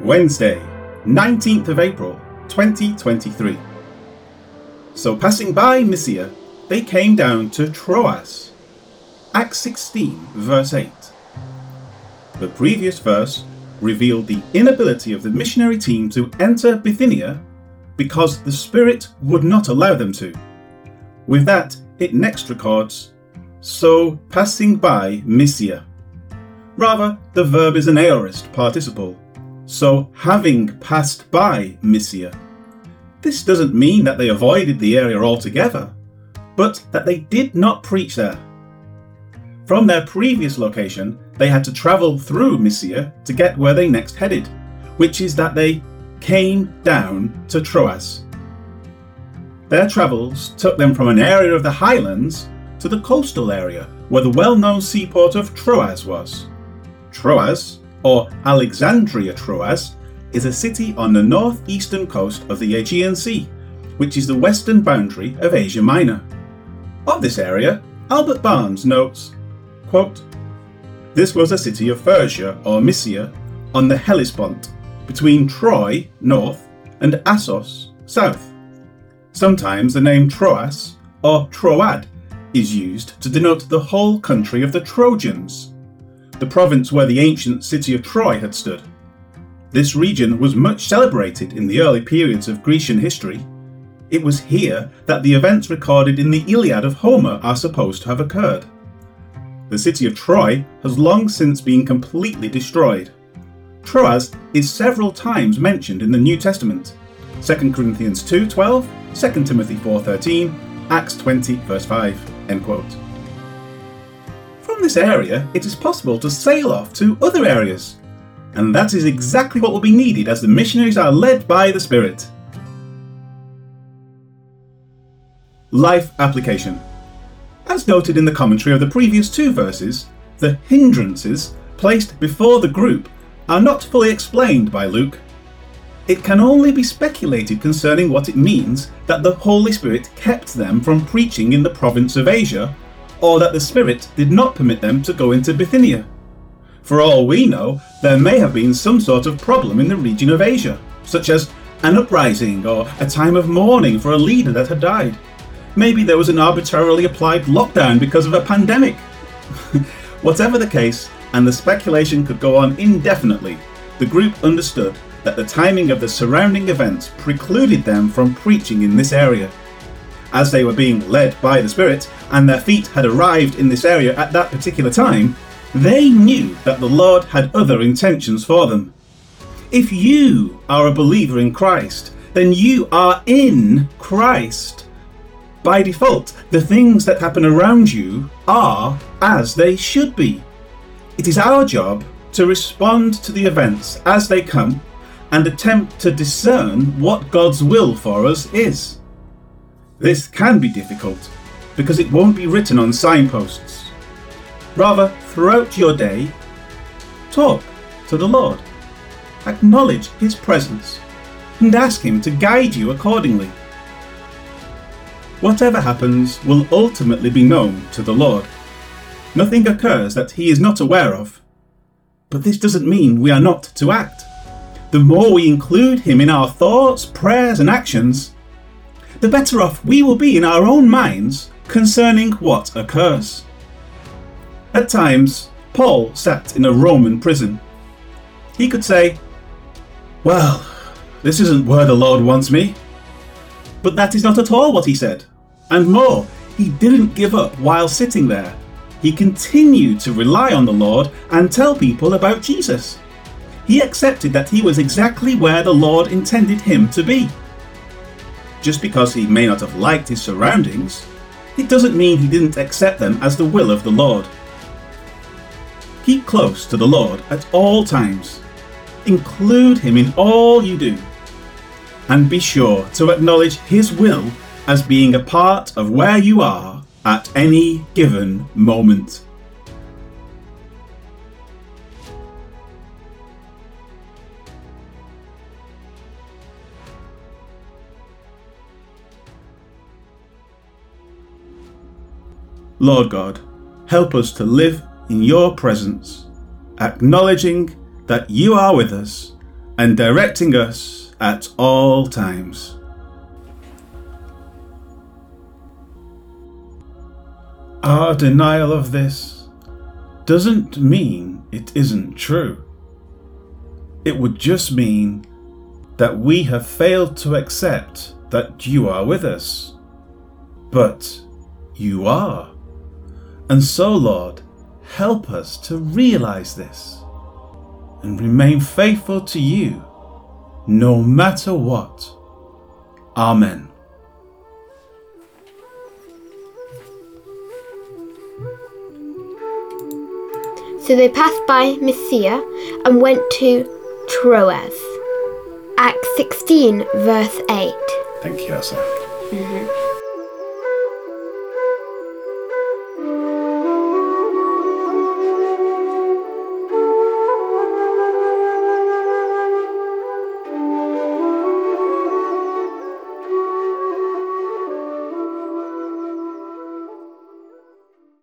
Wednesday, 19th of April, 2023. So, passing by Mysia, they came down to Troas. Acts 16, verse 8. The previous verse revealed the inability of the missionary team to enter Bithynia because the Spirit would not allow them to. With that, it next records, so passing by Mysia. Rather, the verb is an aorist participle, so having passed by Mysia. This doesn't mean that they avoided the area altogether, but that they did not preach there. From their previous location, they had to travel through Mysia to get where they next headed, which is that they came down to Troas. Their travels took them from an area of the highlands to the coastal area where the well known seaport of Troas was. Troas, or Alexandria Troas, is a city on the northeastern coast of the Aegean Sea, which is the western boundary of Asia Minor. Of this area, Albert Barnes notes, quote, This was a city of Phrygia or Mysia on the Hellespont, between Troy, north, and Assos, south. Sometimes the name Troas or Troad is used to denote the whole country of the Trojans, the province where the ancient city of Troy had stood. This region was much celebrated in the early periods of Grecian history. It was here that the events recorded in the Iliad of Homer are supposed to have occurred. The city of Troy has long since been completely destroyed. Troas is several times mentioned in the New Testament. 2 Corinthians 2:12, 2 Timothy 4:13, Acts 20 verse 5. End quote. From this area, it is possible to sail off to other areas, and that is exactly what will be needed as the missionaries are led by the Spirit. Life application. As noted in the commentary of the previous two verses, the hindrances placed before the group are not fully explained by Luke. It can only be speculated concerning what it means that the Holy Spirit kept them from preaching in the province of Asia, or that the Spirit did not permit them to go into Bithynia. For all we know, there may have been some sort of problem in the region of Asia, such as an uprising or a time of mourning for a leader that had died. Maybe there was an arbitrarily applied lockdown because of a pandemic. Whatever the case, and the speculation could go on indefinitely, the group understood that the timing of the surrounding events precluded them from preaching in this area. As they were being led by the Spirit, and their feet had arrived in this area at that particular time, they knew that the Lord had other intentions for them. If you are a believer in Christ, then you are in Christ. By default, the things that happen around you are as they should be. It is our job to respond to the events as they come and attempt to discern what God's will for us is. This can be difficult because it won't be written on signposts. Rather, throughout your day, talk to the Lord, acknowledge His presence, and ask Him to guide you accordingly. Whatever happens will ultimately be known to the Lord. Nothing occurs that He is not aware of. But this doesn't mean we are not to act. The more we include Him in our thoughts, prayers, and actions, the better off we will be in our own minds concerning what occurs. At times, Paul sat in a Roman prison. He could say, Well, this isn't where the Lord wants me. But that is not at all what he said. And more, he didn't give up while sitting there. He continued to rely on the Lord and tell people about Jesus. He accepted that he was exactly where the Lord intended him to be. Just because he may not have liked his surroundings, it doesn't mean he didn't accept them as the will of the Lord. Keep close to the Lord at all times. Include Him in all you do. And be sure to acknowledge His will as being a part of where you are at any given moment. Lord God, help us to live in your presence, acknowledging that you are with us and directing us at all times. Our denial of this doesn't mean it isn't true. It would just mean that we have failed to accept that you are with us. But you are. And so, Lord, help us to realize this and remain faithful to you no matter what. Amen. So they passed by Mysia and went to Troas. Acts 16, verse 8. Thank you, Elsa. Mm-hmm.